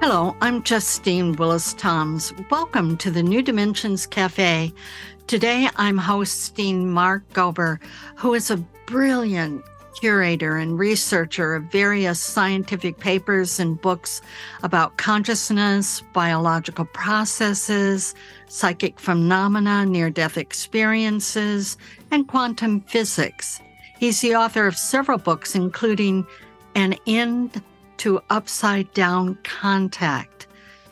Hello, I'm Justine Willis Toms. Welcome to the New Dimensions Cafe. Today I'm hosting Mark Gober, who is a brilliant curator and researcher of various scientific papers and books about consciousness, biological processes, psychic phenomena, near death experiences, and quantum physics. He's the author of several books, including An End to upside down contact,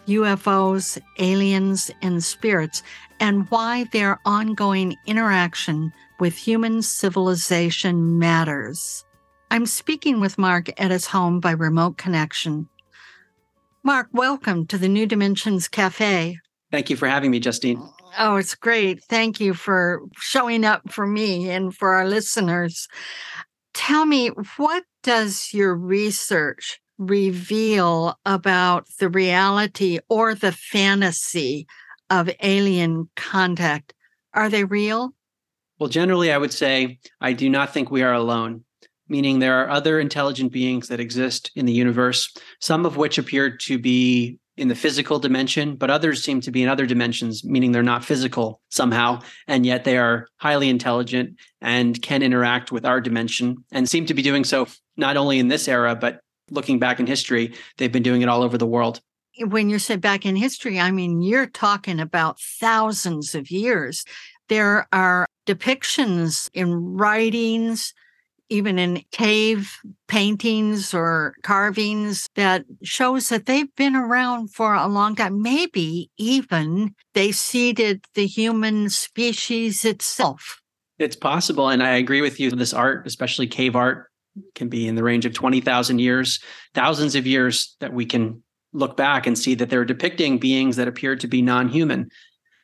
UFOs, aliens, and spirits, and why their ongoing interaction with human civilization matters. I'm speaking with Mark at his home by remote connection. Mark, welcome to the New Dimensions Cafe. Thank you for having me, Justine. Oh, it's great. Thank you for showing up for me and for our listeners. Tell me, what does your research reveal about the reality or the fantasy of alien contact? Are they real? Well, generally, I would say I do not think we are alone, meaning there are other intelligent beings that exist in the universe, some of which appear to be in the physical dimension, but others seem to be in other dimensions, meaning they're not physical somehow, and yet they are highly intelligent and can interact with our dimension and seem to be doing so not only in this era, but looking back in history, they've been doing it all over the world. When you say back in history, I mean, you're talking about thousands of years. There are depictions in writings, even in cave paintings or carvings that shows that they've been around for a long time. Maybe even they seeded the human species itself. It's possible. And I agree with you. This art, especially cave art, can be in the range of 20,000 years, thousands of years that we can look back and see that they're depicting beings that appear to be non human.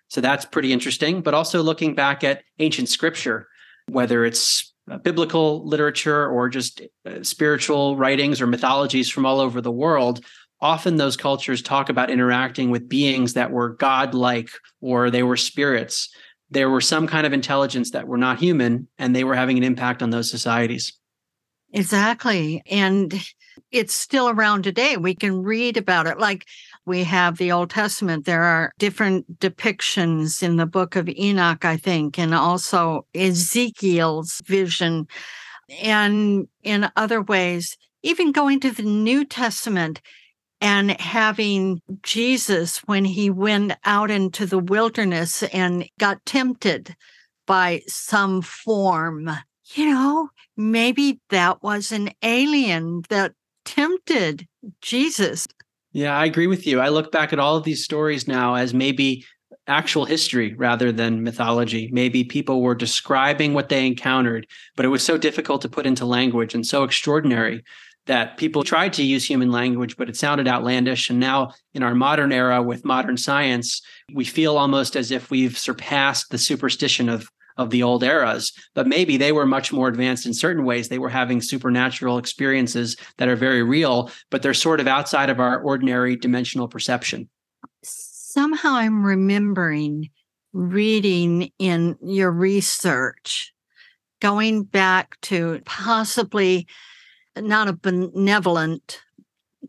So that's pretty interesting. But also looking back at ancient scripture, whether it's uh, biblical literature or just uh, spiritual writings or mythologies from all over the world, often those cultures talk about interacting with beings that were godlike or they were spirits. There were some kind of intelligence that were not human, and they were having an impact on those societies. Exactly. And it's still around today. We can read about it. Like we have the Old Testament, there are different depictions in the book of Enoch, I think, and also Ezekiel's vision. And in other ways, even going to the New Testament and having Jesus when he went out into the wilderness and got tempted by some form you know, maybe that was an alien that tempted Jesus. Yeah, I agree with you. I look back at all of these stories now as maybe actual history rather than mythology. Maybe people were describing what they encountered, but it was so difficult to put into language and so extraordinary that people tried to use human language, but it sounded outlandish. And now, in our modern era with modern science, we feel almost as if we've surpassed the superstition of of the old eras, but maybe they were much more advanced in certain ways. They were having supernatural experiences that are very real, but they're sort of outside of our ordinary dimensional perception. Somehow I'm remembering reading in your research, going back to possibly not a benevolent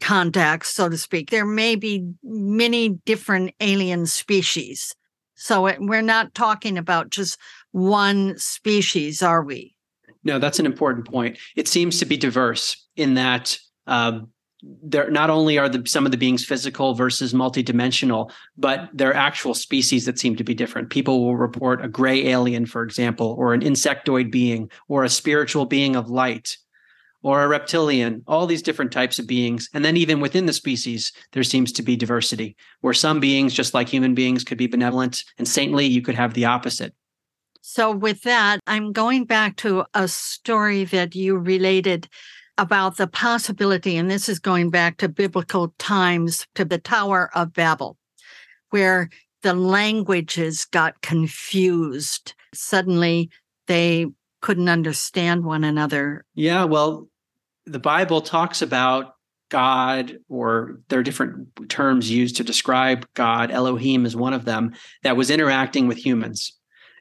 contact, so to speak. There may be many different alien species. So it, we're not talking about just one species, are we? No, that's an important point. It seems to be diverse in that um, there not only are the, some of the beings physical versus multidimensional, but they're actual species that seem to be different. People will report a gray alien, for example, or an insectoid being, or a spiritual being of light, or a reptilian, all these different types of beings. And then even within the species, there seems to be diversity, where some beings, just like human beings, could be benevolent and saintly, you could have the opposite. So, with that, I'm going back to a story that you related about the possibility, and this is going back to biblical times, to the Tower of Babel, where the languages got confused. Suddenly they couldn't understand one another. Yeah, well, the Bible talks about God, or there are different terms used to describe God. Elohim is one of them that was interacting with humans.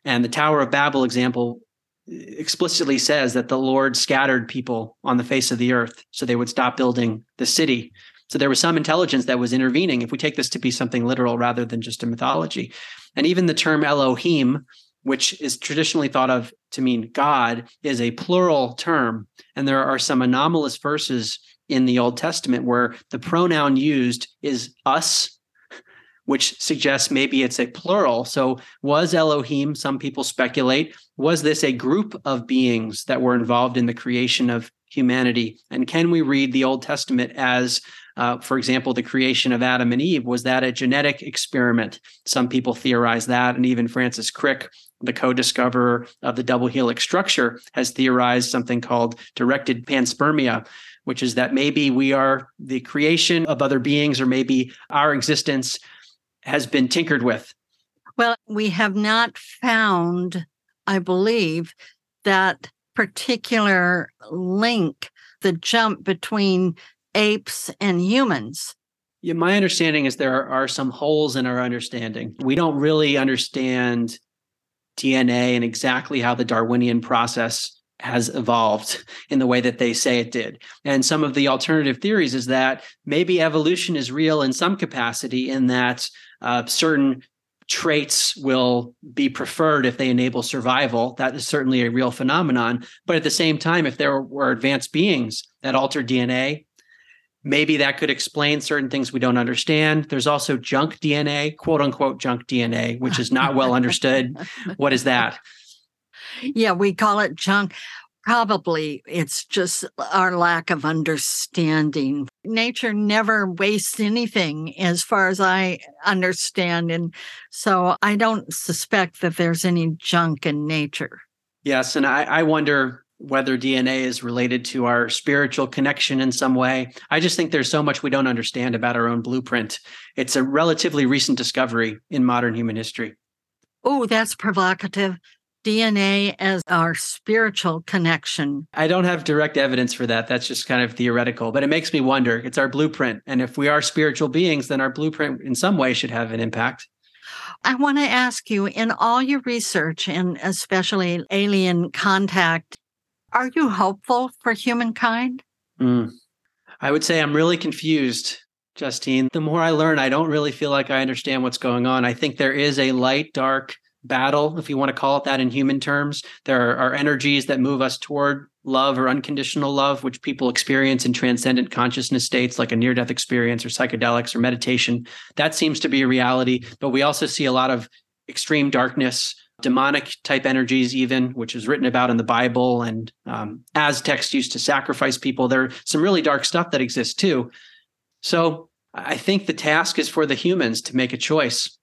And the Tower of Babel example explicitly says that the Lord scattered people on the face of the earth so they would stop building the city. So there was some intelligence that was intervening, if we take this to be something literal rather than just a mythology. And even the term Elohim, which is traditionally thought of to mean God, is a plural term. And there are some anomalous verses in the Old Testament where the pronoun used is us which suggests maybe it's a plural. So, was Elohim, some people speculate, was this a group of beings that were involved in the creation of humanity? And can we read the Old Testament as, uh, for example, the creation of Adam and Eve? Was that a genetic experiment? Some people theorize that. And even Francis Crick, the co discoverer of the double helix structure, has theorized something called directed panspermia which is that maybe we are the creation of other beings, or maybe our existence has been tinkered with? Well, we have not found, I believe, that particular link, the jump between apes and humans. Yeah, my understanding is there are some holes in our understanding. We don't really understand DNA and exactly how the Darwinian process has evolved in the way that they say it did. And some of the alternative theories is that maybe evolution is real in some capacity, in that uh, certain traits will be preferred if they enable survival. That is certainly a real phenomenon. But at the same time, if there were advanced beings that alter DNA, maybe that could explain certain things we don't understand. There's also junk DNA, quote unquote junk DNA, which is not well understood. what is that? Yeah, we call it junk. Probably it's just our lack of understanding. Nature never wastes anything, as far as I understand. And so I don't suspect that there's any junk in nature. Yes. And I, I wonder whether DNA is related to our spiritual connection in some way. I just think there's so much we don't understand about our own blueprint. It's a relatively recent discovery in modern human history. Oh, that's provocative. DNA as our spiritual connection? I don't have direct evidence for that. That's just kind of theoretical, but it makes me wonder. It's our blueprint. And if we are spiritual beings, then our blueprint in some way should have an impact. I want to ask you in all your research and especially alien contact, are you hopeful for humankind? Mm. I would say I'm really confused, Justine. The more I learn, I don't really feel like I understand what's going on. I think there is a light, dark, battle, if you want to call it that in human terms. There are, energies that move us toward love or unconditional love, which people experience in transcendent consciousness states like a near death experience or psychedelics or meditation. That seems to be a reality. But we also see a lot of extreme darkness. Demonic type energies, even which is written about in the Bible, and um, Aztecs used to sacrifice people. There's some really dark stuff that exists too. So I think the task is for the humans to make a choice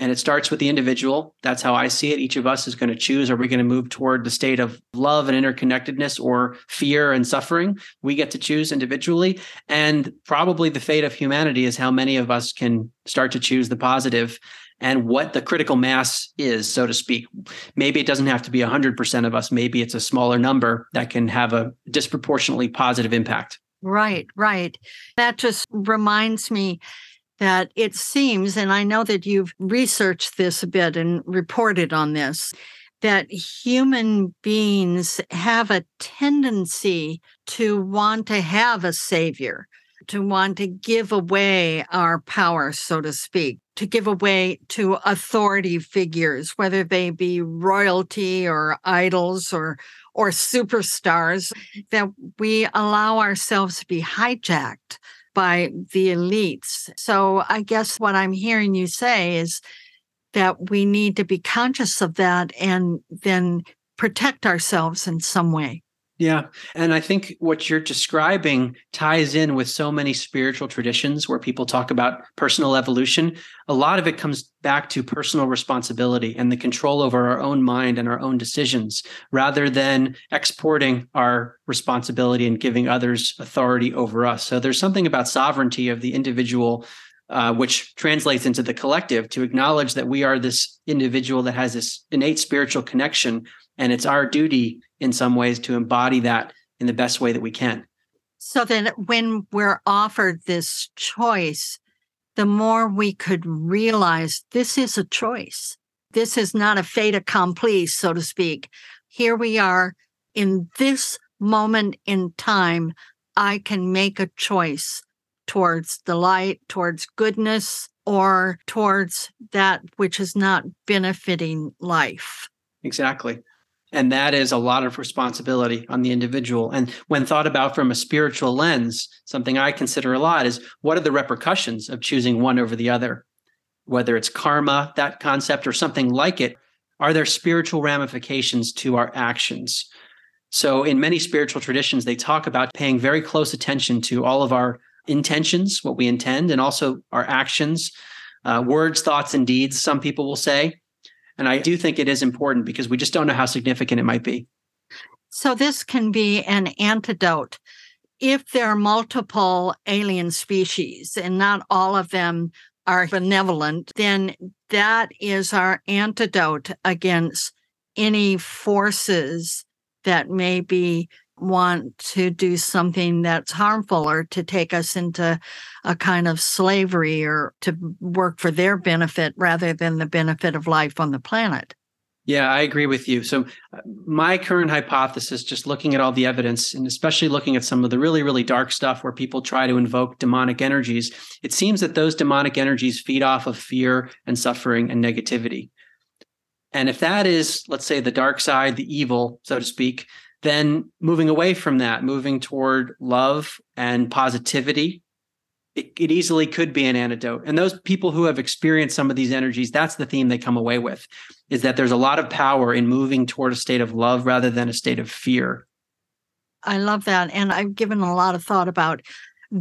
and it starts with the individual. That's how I see it. Each of us is going to choose are we going to move toward the state of love and interconnectedness or fear and suffering? We get to choose individually. And probably the fate of humanity is how many of us can start to choose the positive and what the critical mass is, so to speak. Maybe it doesn't have to be 100% of us. Maybe it's a smaller number that can have a disproportionately positive impact. Right, right. That just reminds me that it seems, and I know that you've researched this a bit and reported on this, that human beings have a tendency to want to have a savior, to want to give away our power, so to speak, to give away to authority figures, whether they be royalty or idols or or superstars, that we allow ourselves to be hijacked by the elites. So I guess what I'm hearing you say is that we need to be conscious of that and then protect ourselves in some way. Yeah. And I think what you're describing ties in with so many spiritual traditions where people talk about personal evolution. A lot of it comes back to personal responsibility and the control over our own mind and our own decisions rather than exporting our responsibility and giving others authority over us. So there's something about sovereignty of the individual uh, which translates into the collective, to acknowledge that we are this individual that has this innate spiritual connection. And it's our duty in some ways to embody that in the best way that we can. So that when we're offered this choice, the more we could realize this is a choice. This is not a fait accompli, so to speak. Here we are in this moment in time. I can make a choice towards the light, towards goodness, or towards that which is not benefiting life. Exactly. And that is a lot of responsibility on the individual. And when thought about from a spiritual lens, something I consider a lot is what are the repercussions of choosing one over the other? Whether it's karma, that concept, or something like it, are there spiritual ramifications to our actions? So, in many spiritual traditions, they talk about paying very close attention to all of our intentions, what we intend, and also our actions, uh, words, thoughts, and deeds, some people will say. And I do think it is important because we just don't know how significant it might be. So, this can be an antidote. If there are multiple alien species and not all of them are benevolent, then that is our antidote against any forces that may be want to do something that's harmful or to take us into a kind of slavery or to work for their benefit rather than the benefit of life on the planet. Yeah, I agree with you. So, my current hypothesis, just looking at all the evidence and especially looking at some of the really, really dark stuff where people try to invoke demonic energies, it seems that those demonic energies feed off of fear and suffering and negativity. And if that is, let's say, the dark side, the evil, so to speak, then moving away from that, moving toward love and positivity, it, it, easily could be an antidote. And those people who have experienced some of these energies, that's the theme they come away with, is that there's a lot of power in moving toward a state of love rather than a state of fear. I love that. And I've given a lot of thought about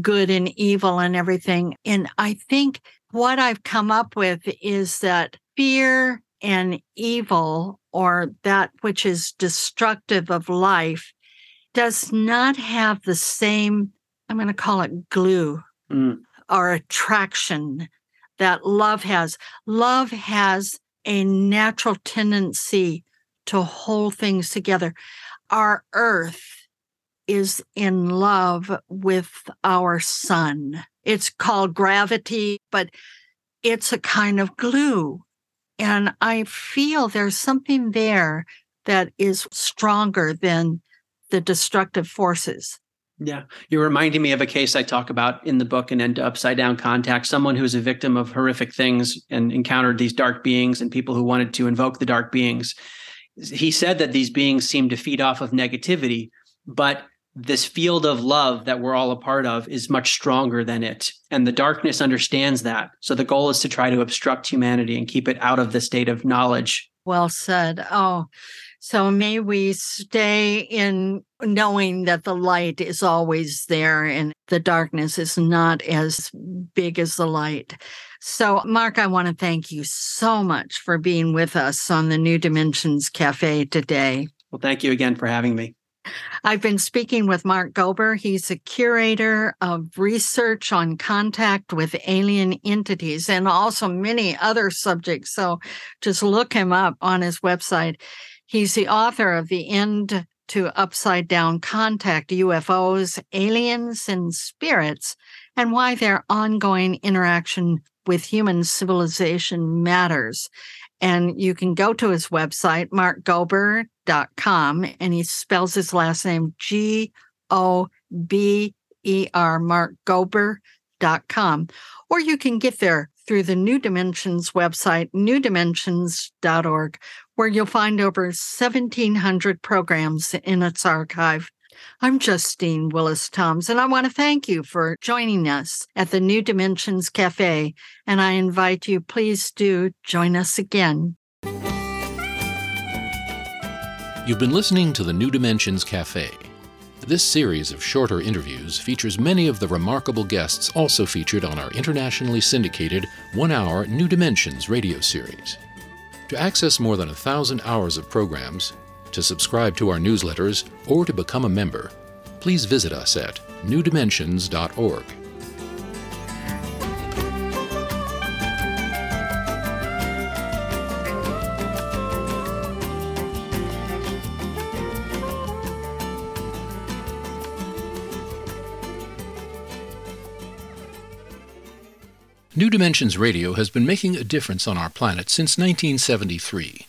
good and evil and everything. And I think what I've come up with is that fear and evil or that which is destructive of life does not have the same, I'm going to call it glue mm. or attraction that love has. Love has a natural tendency to hold things together. Our earth is in love with our sun. It's called gravity, but it's a kind of glue. And I feel there's something there that is stronger than the destructive forces. Yeah. You're reminding me of a case I talk about in the book and End Upside Down Contact, someone who was a victim of horrific things and encountered these dark beings and people who wanted to invoke the dark beings. He said that these beings seemed to feed off of negativity, but this field of love that we're all a part of is much stronger than it. And the darkness understands that. So the goal is to try to obstruct humanity and keep it out of the state of knowledge. Well said. Oh, so may we stay in knowing that the light is always there and the darkness is not as big as the light. So, Mark, I want to thank you so much for being with us on the New Dimensions Cafe today. Well, thank you again for having me. I've been speaking with Mark Gober. He's a curator of research on contact with alien entities and also many other subjects. So just look him up on his website. He's the author of The End to Upside Down Contact UFOs, Aliens, and Spirits, and why their ongoing interaction with human civilization matters. And you can go to his website, markgober.com, and he spells his last name G O B E R, markgober.com. Or you can get there through the New Dimensions website, newdimensions.org, where you'll find over 1,700 programs in its archive. I'm Justine Willis Toms, and I want to thank you for joining us at the New Dimensions Cafe. And I invite you, please do join us again. You've been listening to the New Dimensions Cafe. This series of shorter interviews features many of the remarkable guests also featured on our internationally syndicated one hour New Dimensions radio series. To access more than a thousand hours of programs, to subscribe to our newsletters or to become a member, please visit us at newdimensions.org. New Dimensions Radio has been making a difference on our planet since 1973